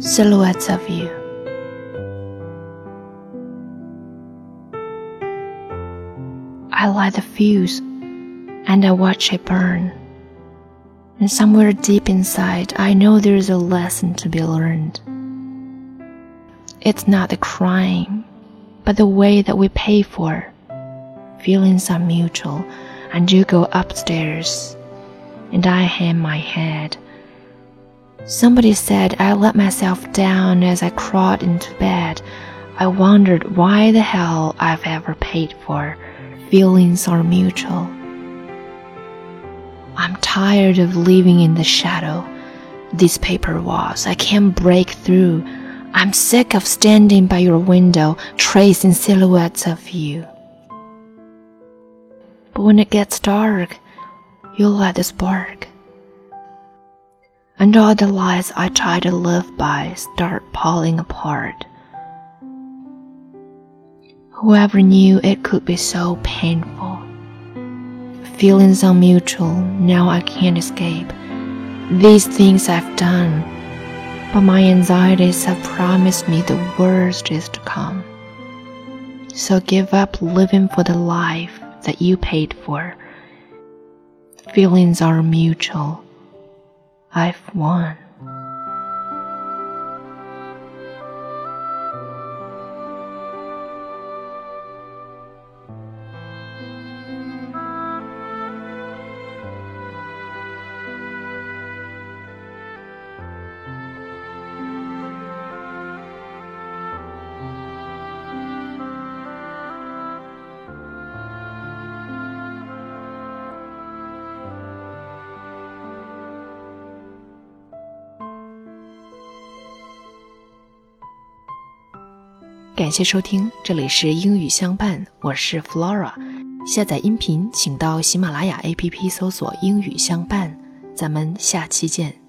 silhouettes of you. I light the fuse and I watch it burn. And somewhere deep inside, I know there's a lesson to be learned. It's not the crime, but the way that we pay for. Feelings are mutual, and you go upstairs, and I hang my head. Somebody said I let myself down as I crawled into bed. I wondered why the hell I've ever paid for. Feelings are mutual. I'm tired of living in the shadow. These paper walls, I can't break through. I'm sick of standing by your window, tracing silhouettes of you. But when it gets dark, you'll light the spark. And all the lies I try to live by start falling apart. Whoever knew it could be so painful. Feelings are mutual, now I can't escape. These things I've done but my anxieties have promised me the worst is to come. So give up living for the life that you paid for. Feelings are mutual. I've won. 感谢收听，这里是英语相伴，我是 Flora。下载音频，请到喜马拉雅 APP 搜索“英语相伴”，咱们下期见。